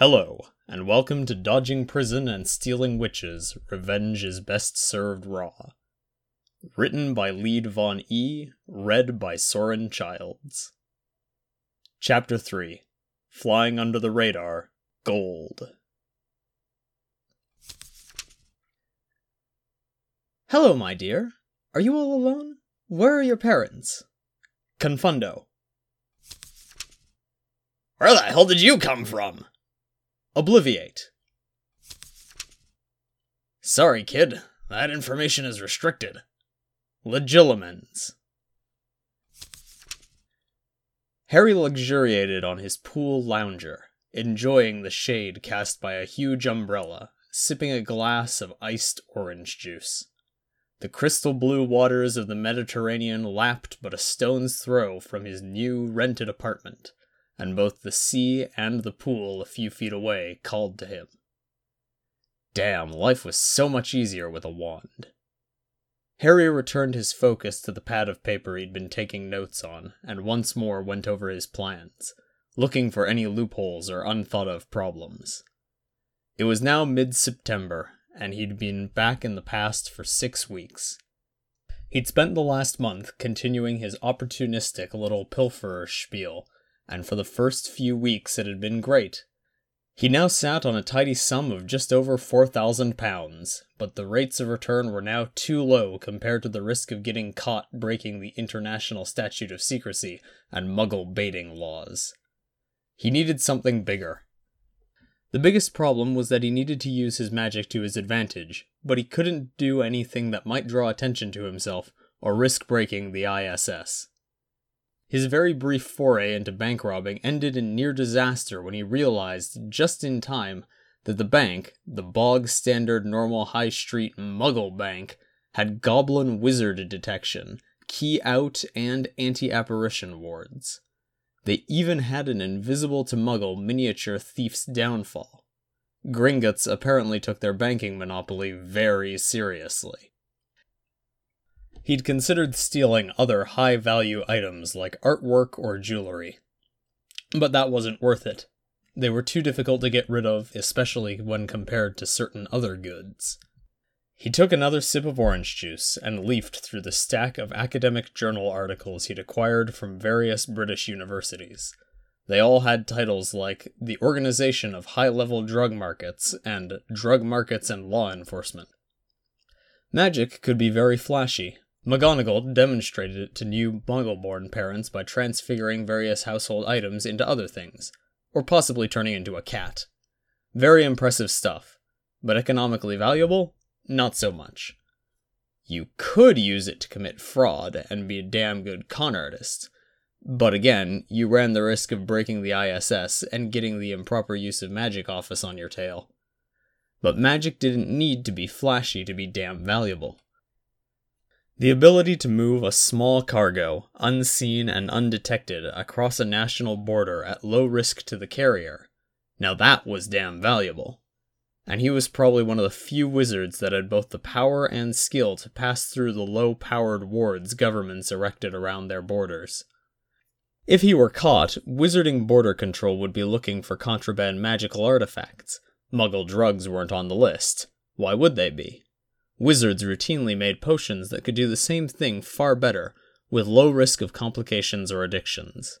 Hello, and welcome to Dodging Prison and Stealing Witches Revenge is Best Served Raw. Written by Lead Von E, read by Soren Childs. Chapter 3 Flying Under the Radar Gold. Hello, my dear. Are you all alone? Where are your parents? Confundo. Where the hell did you come from? Obliviate. Sorry, kid. That information is restricted. Legilimens. Harry luxuriated on his pool lounger, enjoying the shade cast by a huge umbrella, sipping a glass of iced orange juice. The crystal blue waters of the Mediterranean lapped but a stone's throw from his new rented apartment, and both the sea and the pool a few feet away called to him. Damn, life was so much easier with a wand. Harry returned his focus to the pad of paper he'd been taking notes on, and once more went over his plans, looking for any loopholes or unthought of problems. It was now mid September, and he'd been back in the past for six weeks. He'd spent the last month continuing his opportunistic little pilferer spiel and for the first few weeks it had been great. He now sat on a tidy sum of just over four thousand pounds, but the rates of return were now too low compared to the risk of getting caught breaking the international statute of secrecy and muggle baiting laws. He needed something bigger. The biggest problem was that he needed to use his magic to his advantage, but he couldn't do anything that might draw attention to himself or risk breaking the ISS. His very brief foray into bank robbing ended in near disaster when he realized, just in time, that the bank, the bog standard normal high street muggle bank, had goblin wizard detection, key out, and anti apparition wards. They even had an invisible to muggle miniature thief's downfall. Gringotts apparently took their banking monopoly very seriously. He'd considered stealing other high value items like artwork or jewelry. But that wasn't worth it. They were too difficult to get rid of, especially when compared to certain other goods. He took another sip of orange juice and leafed through the stack of academic journal articles he'd acquired from various British universities. They all had titles like The Organization of High Level Drug Markets and Drug Markets and Law Enforcement. Magic could be very flashy, McGonagall demonstrated it to new Muggle-born parents by transfiguring various household items into other things, or possibly turning into a cat. Very impressive stuff, but economically valuable? Not so much. You could use it to commit fraud and be a damn good con artist, but again, you ran the risk of breaking the ISS and getting the improper use of magic office on your tail. But magic didn't need to be flashy to be damn valuable. The ability to move a small cargo, unseen and undetected, across a national border at low risk to the carrier. Now that was damn valuable. And he was probably one of the few wizards that had both the power and skill to pass through the low powered wards governments erected around their borders. If he were caught, Wizarding Border Control would be looking for contraband magical artifacts. Muggle drugs weren't on the list. Why would they be? Wizards routinely made potions that could do the same thing far better, with low risk of complications or addictions.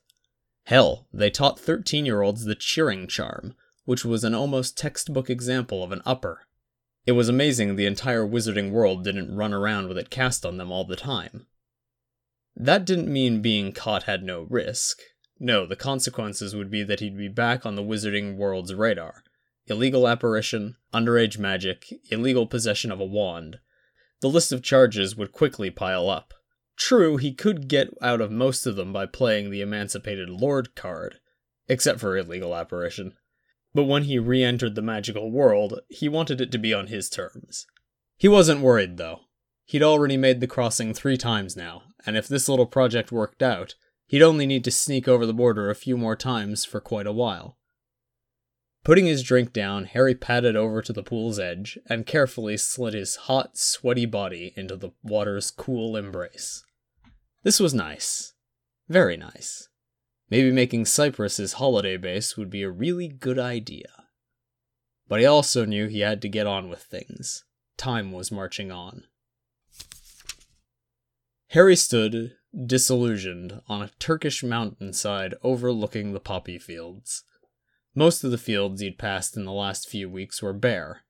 Hell, they taught 13 year olds the cheering charm, which was an almost textbook example of an upper. It was amazing the entire wizarding world didn't run around with it cast on them all the time. That didn't mean being caught had no risk. No, the consequences would be that he'd be back on the wizarding world's radar, illegal apparition, underage magic, illegal possession of a wand. The list of charges would quickly pile up. True, he could get out of most of them by playing the Emancipated Lord card, except for illegal apparition. But when he re entered the magical world, he wanted it to be on his terms. He wasn't worried, though. He'd already made the crossing three times now, and if this little project worked out, he'd only need to sneak over the border a few more times for quite a while. Putting his drink down, Harry padded over to the pool's edge and carefully slid his hot, sweaty body into the water's cool embrace. This was nice. Very nice. Maybe making Cyprus his holiday base would be a really good idea. but he also knew he had to get on with things. Time was marching on. Harry stood, disillusioned, on a Turkish mountainside overlooking the poppy fields. Most of the fields he'd passed in the last few weeks were bare,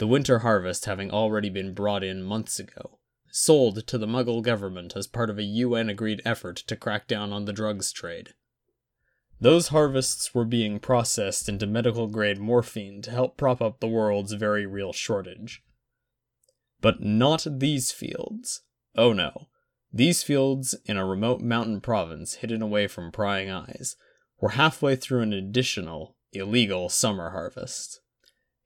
the winter harvest having already been brought in months ago, sold to the Muggle government as part of a UN agreed effort to crack down on the drugs trade. Those harvests were being processed into medical grade morphine to help prop up the world's very real shortage. But not these fields. Oh no. These fields, in a remote mountain province hidden away from prying eyes, were halfway through an additional, illegal summer harvest.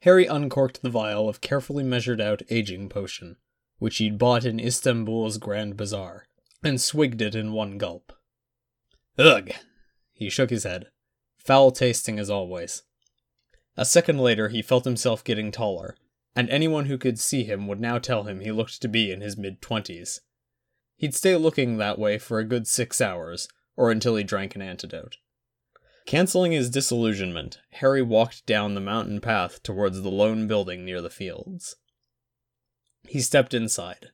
Harry uncorked the vial of carefully measured out aging potion, which he'd bought in Istanbul's Grand Bazaar, and swigged it in one gulp. Ugh! He shook his head. Foul tasting as always. A second later, he felt himself getting taller, and anyone who could see him would now tell him he looked to be in his mid twenties. He'd stay looking that way for a good six hours, or until he drank an antidote. Canceling his disillusionment, Harry walked down the mountain path towards the lone building near the fields. He stepped inside.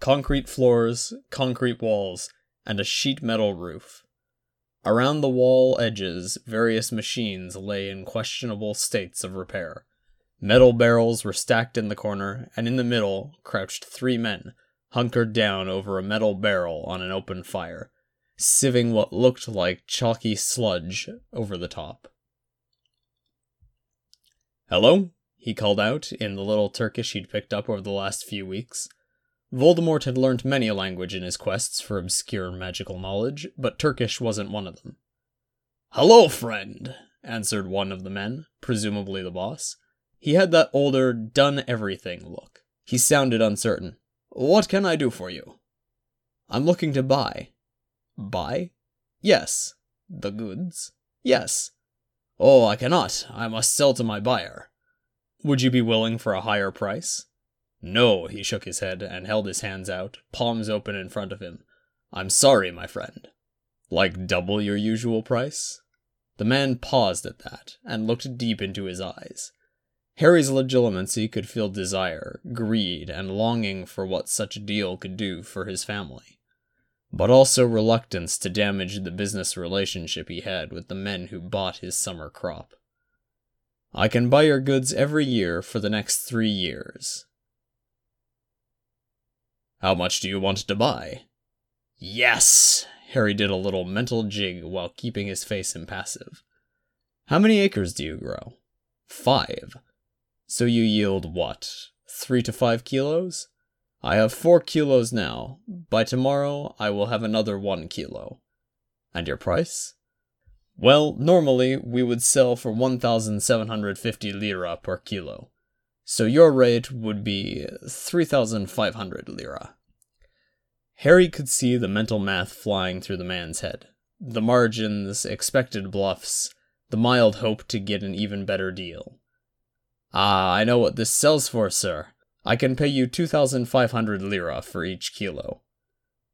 Concrete floors, concrete walls, and a sheet metal roof. Around the wall edges, various machines lay in questionable states of repair. Metal barrels were stacked in the corner, and in the middle crouched three men, hunkered down over a metal barrel on an open fire, sieving what looked like chalky sludge over the top. Hello? he called out in the little Turkish he'd picked up over the last few weeks. Voldemort had learned many a language in his quests for obscure magical knowledge, but Turkish wasn't one of them. Hello, friend, answered one of the men, presumably the boss. He had that older, done everything look. He sounded uncertain. What can I do for you? I'm looking to buy. Buy? Yes. The goods? Yes. Oh, I cannot. I must sell to my buyer. Would you be willing for a higher price? No, he shook his head and held his hands out, palms open in front of him. I'm sorry, my friend. Like double your usual price? The man paused at that and looked deep into his eyes. Harry's Legilimency could feel desire, greed, and longing for what such a deal could do for his family, but also reluctance to damage the business relationship he had with the men who bought his summer crop. I can buy your goods every year for the next three years, how much do you want to buy? Yes! Harry did a little mental jig while keeping his face impassive. How many acres do you grow? Five. So you yield what? Three to five kilos? I have four kilos now. By tomorrow, I will have another one kilo. And your price? Well, normally we would sell for 1,750 lira per kilo so your rate would be 3,500 lira. Harry could see the mental math flying through the man's head. The margins, expected bluffs, the mild hope to get an even better deal. Ah, I know what this sells for, sir. I can pay you 2,500 lira for each kilo.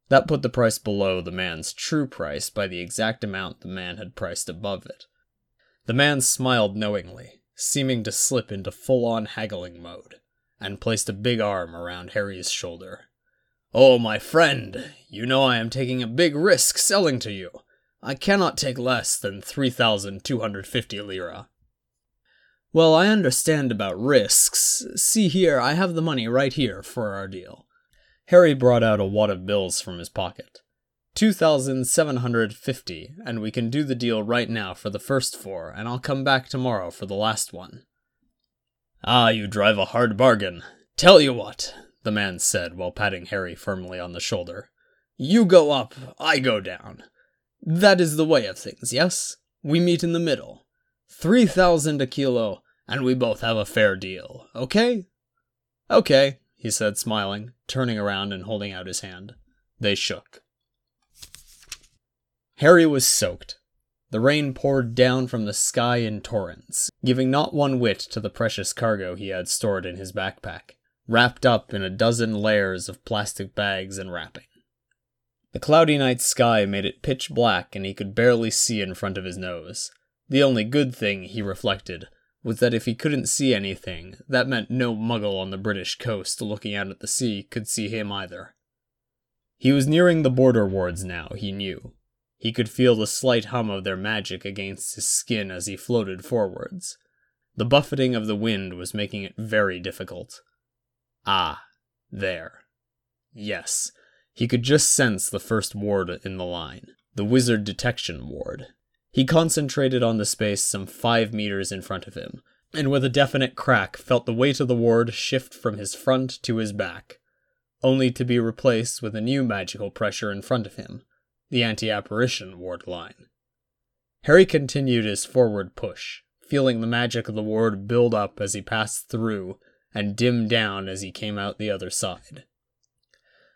That put the price below the man's true price by the exact amount the man had priced above it. The man smiled knowingly, seeming to slip into full on haggling mode, and placed a big arm around Harry's shoulder. Oh, my friend, you know I am taking a big risk selling to you. I cannot take less than 3,250 lira. Well, I understand about risks. See here, I have the money right here for our deal. Harry brought out a wad of bills from his pocket. 2,750, and we can do the deal right now for the first four, and I'll come back tomorrow for the last one. Ah, you drive a hard bargain. Tell you what, the man said while patting Harry firmly on the shoulder. You go up, I go down. That is the way of things, yes? We meet in the middle. Three thousand a kilo, and we both have a fair deal, okay? Okay, he said, smiling, turning around and holding out his hand. They shook. Harry was soaked. The rain poured down from the sky in torrents, giving not one whit to the precious cargo he had stored in his backpack, wrapped up in a dozen layers of plastic bags and wrapping. The cloudy night sky made it pitch black and he could barely see in front of his nose. The only good thing, he reflected, was that if he couldn't see anything, that meant no muggle on the British coast looking out at the sea could see him either. He was nearing the border wards now, he knew. He could feel the slight hum of their magic against his skin as he floated forwards. The buffeting of the wind was making it very difficult. Ah, there. Yes, he could just sense the first ward in the line, the wizard detection ward. He concentrated on the space some five meters in front of him, and with a definite crack felt the weight of the ward shift from his front to his back, only to be replaced with a new magical pressure in front of him, the anti apparition ward line. Harry continued his forward push, feeling the magic of the ward build up as he passed through and dim down as he came out the other side.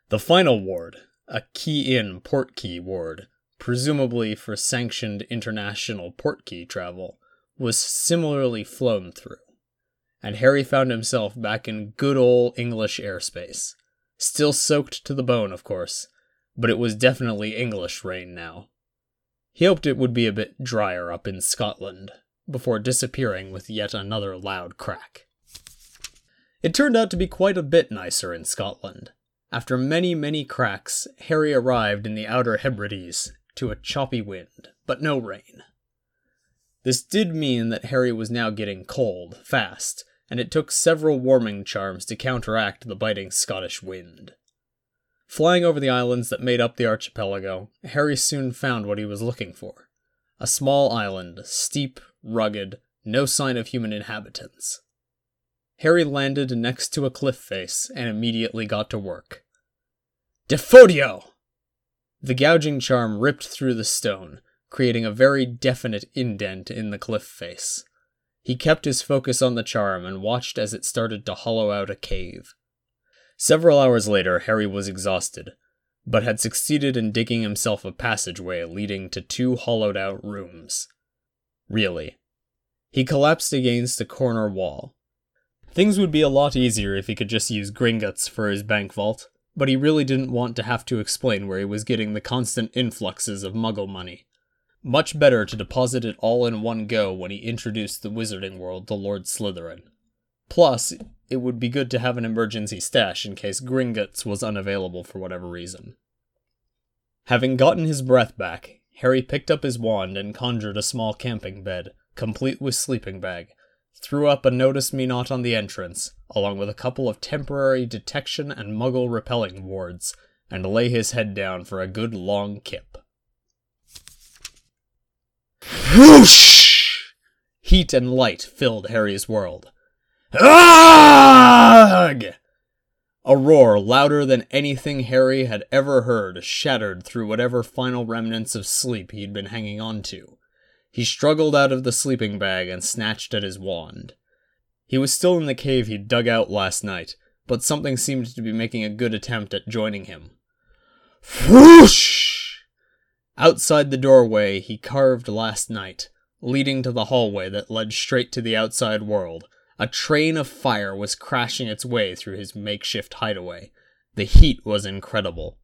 The final ward, a key in port key ward, presumably for sanctioned international portkey travel, was similarly flown through, and Harry found himself back in good old English airspace. Still soaked to the bone, of course, but it was definitely English rain now. He hoped it would be a bit drier up in Scotland, before disappearing with yet another loud crack. It turned out to be quite a bit nicer in Scotland. After many, many cracks, Harry arrived in the Outer Hebrides to a choppy wind, but no rain. This did mean that Harry was now getting cold, fast, and it took several warming charms to counteract the biting Scottish wind. Flying over the islands that made up the archipelago, Harry soon found what he was looking for a small island, steep, rugged, no sign of human inhabitants. Harry landed next to a cliff face and immediately got to work. Defodio! The gouging charm ripped through the stone, creating a very definite indent in the cliff face. He kept his focus on the charm and watched as it started to hollow out a cave. Several hours later, Harry was exhausted, but had succeeded in digging himself a passageway leading to two hollowed out rooms. Really. He collapsed against a corner wall. Things would be a lot easier if he could just use Gringotts for his bank vault, but he really didn't want to have to explain where he was getting the constant influxes of muggle money. Much better to deposit it all in one go when he introduced the wizarding world to Lord Slytherin. Plus, it would be good to have an emergency stash in case Gringotts was unavailable for whatever reason. Having gotten his breath back, Harry picked up his wand and conjured a small camping bed, complete with sleeping bag, threw up a notice me not on the entrance, along with a couple of temporary detection and muggle repelling wards, and lay his head down for a good long kip. Whoosh! Heat and light filled Harry's world. Ugh! A roar louder than anything Harry had ever heard shattered through whatever final remnants of sleep he'd been hanging on to. He struggled out of the sleeping bag and snatched at his wand. He was still in the cave he'd dug out last night, but something seemed to be making a good attempt at joining him. Whoosh! Outside the doorway he carved last night, leading to the hallway that led straight to the outside world, a train of fire was crashing its way through his makeshift hideaway. The heat was incredible.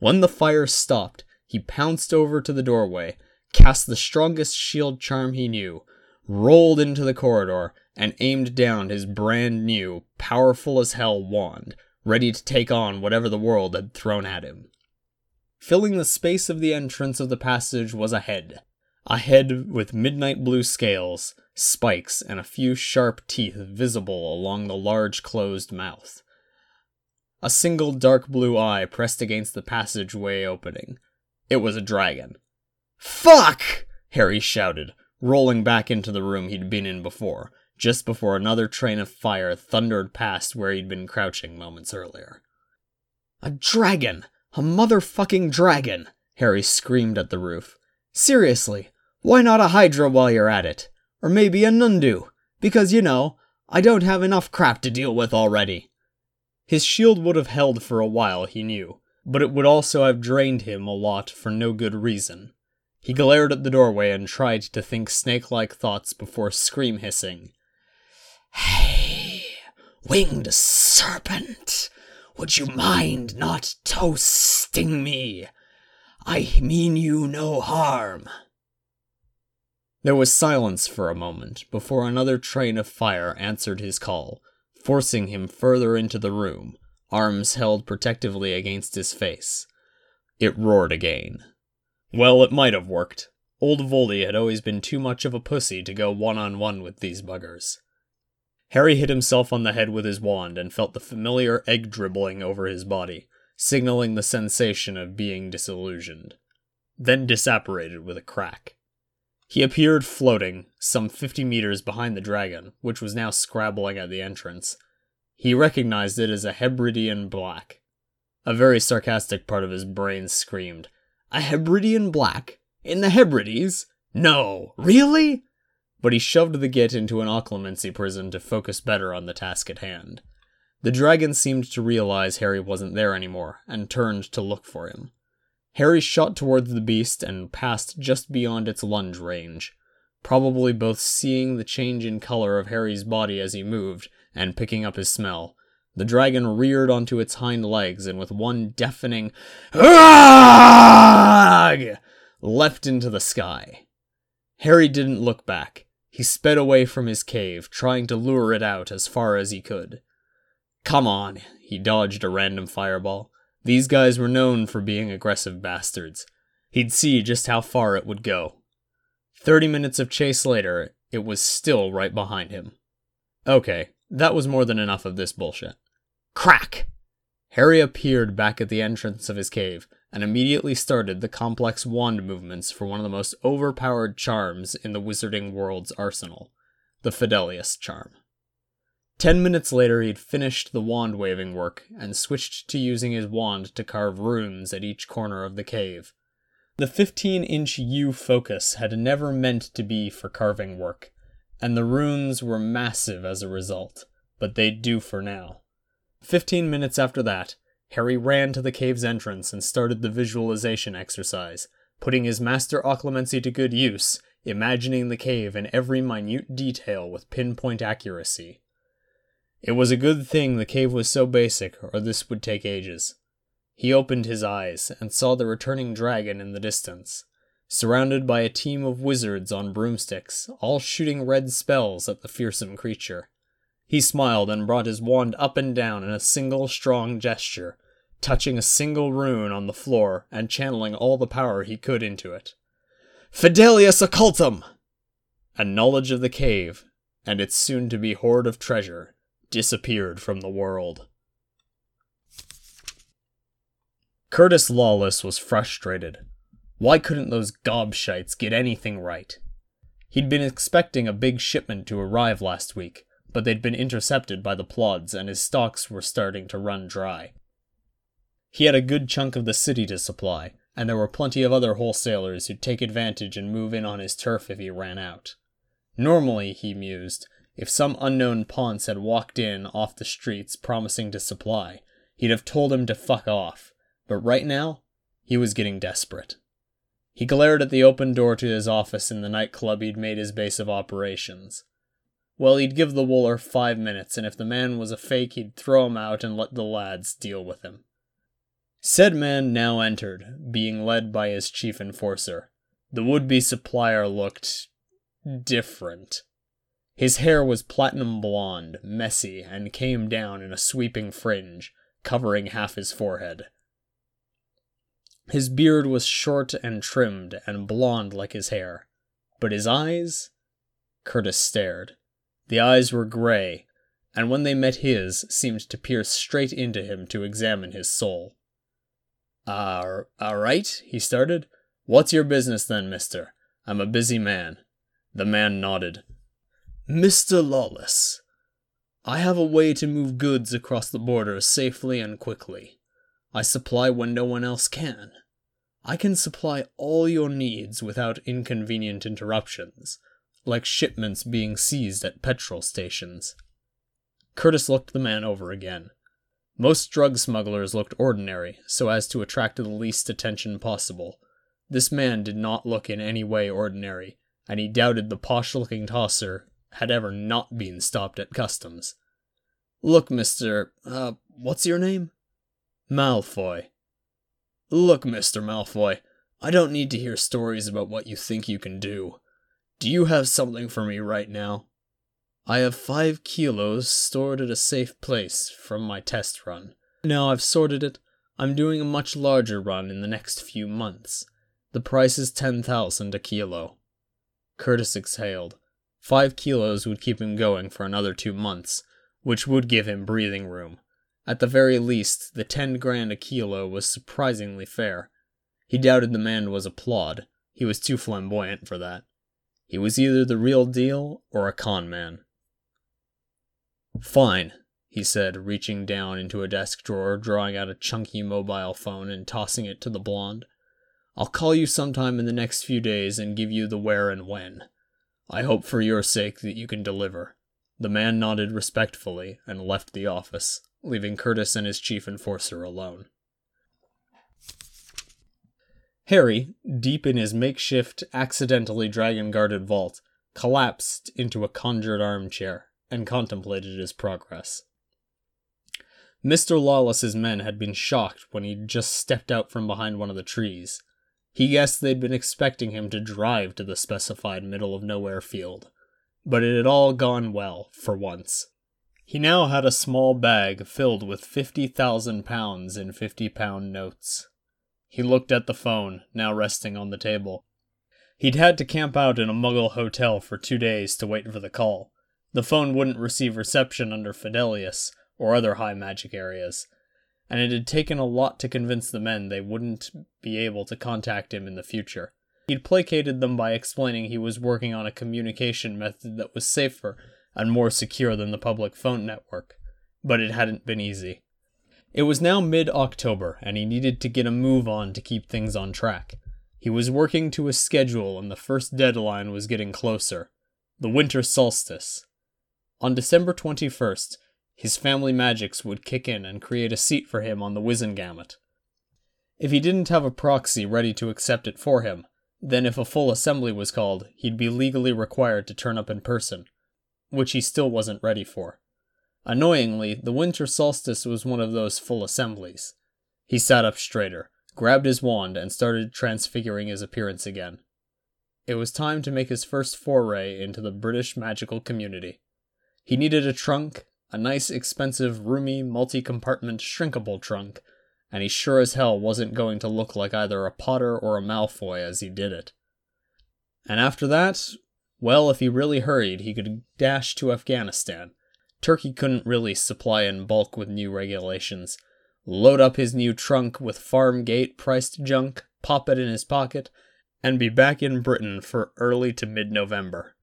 When the fire stopped, he pounced over to the doorway, cast the strongest shield charm he knew, rolled into the corridor, and aimed down his brand new, powerful as hell wand, ready to take on whatever the world had thrown at him. Filling the space of the entrance of the passage was a head. A head with midnight blue scales, spikes, and a few sharp teeth visible along the large closed mouth. A single dark blue eye pressed against the passageway opening. It was a dragon. Fuck! Harry shouted, rolling back into the room he'd been in before, just before another train of fire thundered past where he'd been crouching moments earlier. A dragon! A motherfucking dragon! Harry screamed at the roof. Seriously, why not a Hydra while you're at it? Or maybe a Nundu, because, you know, I don't have enough crap to deal with already. His shield would have held for a while, he knew, but it would also have drained him a lot for no good reason. He glared at the doorway and tried to think snake like thoughts before scream hissing. Hey, winged serpent, would you mind not toasting me? I mean you no harm. There was silence for a moment before another train of fire answered his call, forcing him further into the room, arms held protectively against his face. It roared again. Well, it might have worked. Old Voldy had always been too much of a pussy to go one on one with these buggers. Harry hit himself on the head with his wand and felt the familiar egg dribbling over his body, signaling the sensation of being disillusioned. Then disapparated with a crack. He appeared floating, some fifty meters behind the dragon, which was now scrabbling at the entrance. He recognized it as a Hebridean black. A very sarcastic part of his brain screamed, A Hebridean black? In the Hebrides? No, really? But he shoved the git into an occlumency prison to focus better on the task at hand. The dragon seemed to realize Harry wasn't there anymore and turned to look for him. Harry shot towards the beast and passed just beyond its lunge range, probably both seeing the change in color of Harry's body as he moved and picking up his smell. The dragon reared onto its hind legs and with one deafening Arrgh! leapt into the sky. Harry didn't look back. He sped away from his cave, trying to lure it out as far as he could. Come on, he dodged a random fireball. These guys were known for being aggressive bastards. He'd see just how far it would go. Thirty minutes of chase later, it was still right behind him. Okay, that was more than enough of this bullshit. Crack! Harry appeared back at the entrance of his cave and immediately started the complex wand movements for one of the most overpowered charms in the wizarding world's arsenal the Fidelius charm. Ten minutes later, he'd finished the wand waving work and switched to using his wand to carve runes at each corner of the cave. The 15 inch yew focus had never meant to be for carving work, and the runes were massive as a result, but they'd do for now. Fifteen minutes after that, Harry ran to the cave's entrance and started the visualization exercise, putting his master occlumency to good use, imagining the cave in every minute detail with pinpoint accuracy. It was a good thing the cave was so basic, or this would take ages. He opened his eyes and saw the returning dragon in the distance, surrounded by a team of wizards on broomsticks, all shooting red spells at the fearsome creature. He smiled and brought his wand up and down in a single strong gesture, touching a single rune on the floor and channeling all the power he could into it. Fidelius occultum! A knowledge of the cave, and its soon to be hoard of treasure, disappeared from the world. Curtis Lawless was frustrated. Why couldn't those gobshites get anything right? He'd been expecting a big shipment to arrive last week, but they'd been intercepted by the Plods and his stocks were starting to run dry. He had a good chunk of the city to supply, and there were plenty of other wholesalers who'd take advantage and move in on his turf if he ran out. Normally, he mused, if some unknown Ponce had walked in off the streets promising to supply, he'd have told him to fuck off. But right now, he was getting desperate. He glared at the open door to his office in the nightclub he'd made his base of operations. Well, he'd give the Wooler five minutes, and if the man was a fake, he'd throw him out and let the lads deal with him. Said man now entered, being led by his chief enforcer. The would be supplier looked different. His hair was platinum blonde, messy, and came down in a sweeping fringe, covering half his forehead. His beard was short and trimmed and blonde like his hair, but his eyes? Curtis stared. The eyes were gray, and when they met his, seemed to pierce straight into him to examine his soul. Ah, all right, he started. What's your business then, mister? I'm a busy man. The man nodded. Mr. Lawless, I have a way to move goods across the border safely and quickly. I supply when no one else can. I can supply all your needs without inconvenient interruptions, like shipments being seized at petrol stations. Curtis looked the man over again. Most drug smugglers looked ordinary, so as to attract the least attention possible. This man did not look in any way ordinary, and he doubted the posh looking tosser had ever not been stopped at customs. Look, Mr. Uh, what's your name? Malfoy. Look, Mr. Malfoy, I don't need to hear stories about what you think you can do. Do you have something for me right now? I have five kilos stored at a safe place from my test run. Now I've sorted it. I'm doing a much larger run in the next few months. The price is 10,000 a kilo. Curtis exhaled. Five kilos would keep him going for another two months, which would give him breathing room. At the very least, the ten grand a kilo was surprisingly fair. He doubted the man was a plod. He was too flamboyant for that. He was either the real deal or a con man. Fine, he said, reaching down into a desk drawer, drawing out a chunky mobile phone and tossing it to the blonde. I'll call you sometime in the next few days and give you the where and when. I hope for your sake that you can deliver. The man nodded respectfully and left the office, leaving Curtis and his chief enforcer alone. Harry, deep in his makeshift, accidentally dragon guarded vault, collapsed into a conjured armchair and contemplated his progress. Mr. Lawless's men had been shocked when he'd just stepped out from behind one of the trees. He guessed they'd been expecting him to drive to the specified middle of nowhere field, but it had all gone well, for once. He now had a small bag filled with fifty thousand pounds in fifty pound notes. He looked at the phone, now resting on the table. He'd had to camp out in a muggle hotel for two days to wait for the call. The phone wouldn't receive reception under Fidelius or other high magic areas, and it had taken a lot to convince the men they wouldn't be able to contact him in the future. He'd placated them by explaining he was working on a communication method that was safer and more secure than the public phone network, but it hadn't been easy. It was now mid October, and he needed to get a move on to keep things on track. He was working to a schedule, and the first deadline was getting closer the winter solstice. On December 21st, his family magics would kick in and create a seat for him on the Wizengamot. If he didn't have a proxy ready to accept it for him, then if a full assembly was called, he'd be legally required to turn up in person, which he still wasn't ready for. Annoyingly, the winter solstice was one of those full assemblies. He sat up straighter, grabbed his wand, and started transfiguring his appearance again. It was time to make his first foray into the British magical community. He needed a trunk, a nice, expensive, roomy, multi compartment, shrinkable trunk, and he sure as hell wasn't going to look like either a Potter or a Malfoy as he did it. And after that, well, if he really hurried, he could dash to Afghanistan. Turkey couldn't really supply in bulk with new regulations. Load up his new trunk with farm gate priced junk, pop it in his pocket, and be back in Britain for early to mid November.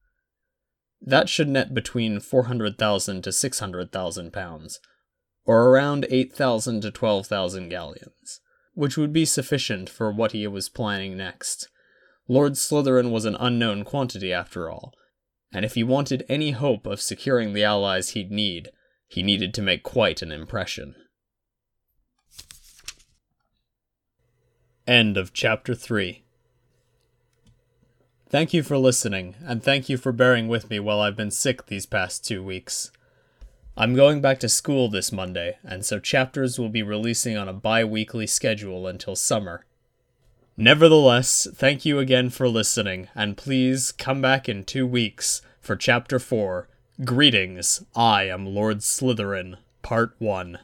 That should net between 400,000 to 600,000 pounds, or around 8,000 to 12,000 galleons, which would be sufficient for what he was planning next. Lord Slytherin was an unknown quantity after all, and if he wanted any hope of securing the allies he'd need, he needed to make quite an impression. End of chapter 3 Thank you for listening, and thank you for bearing with me while I've been sick these past two weeks. I'm going back to school this Monday, and so chapters will be releasing on a bi weekly schedule until summer. Nevertheless, thank you again for listening, and please come back in two weeks for Chapter 4 Greetings, I am Lord Slytherin, Part 1.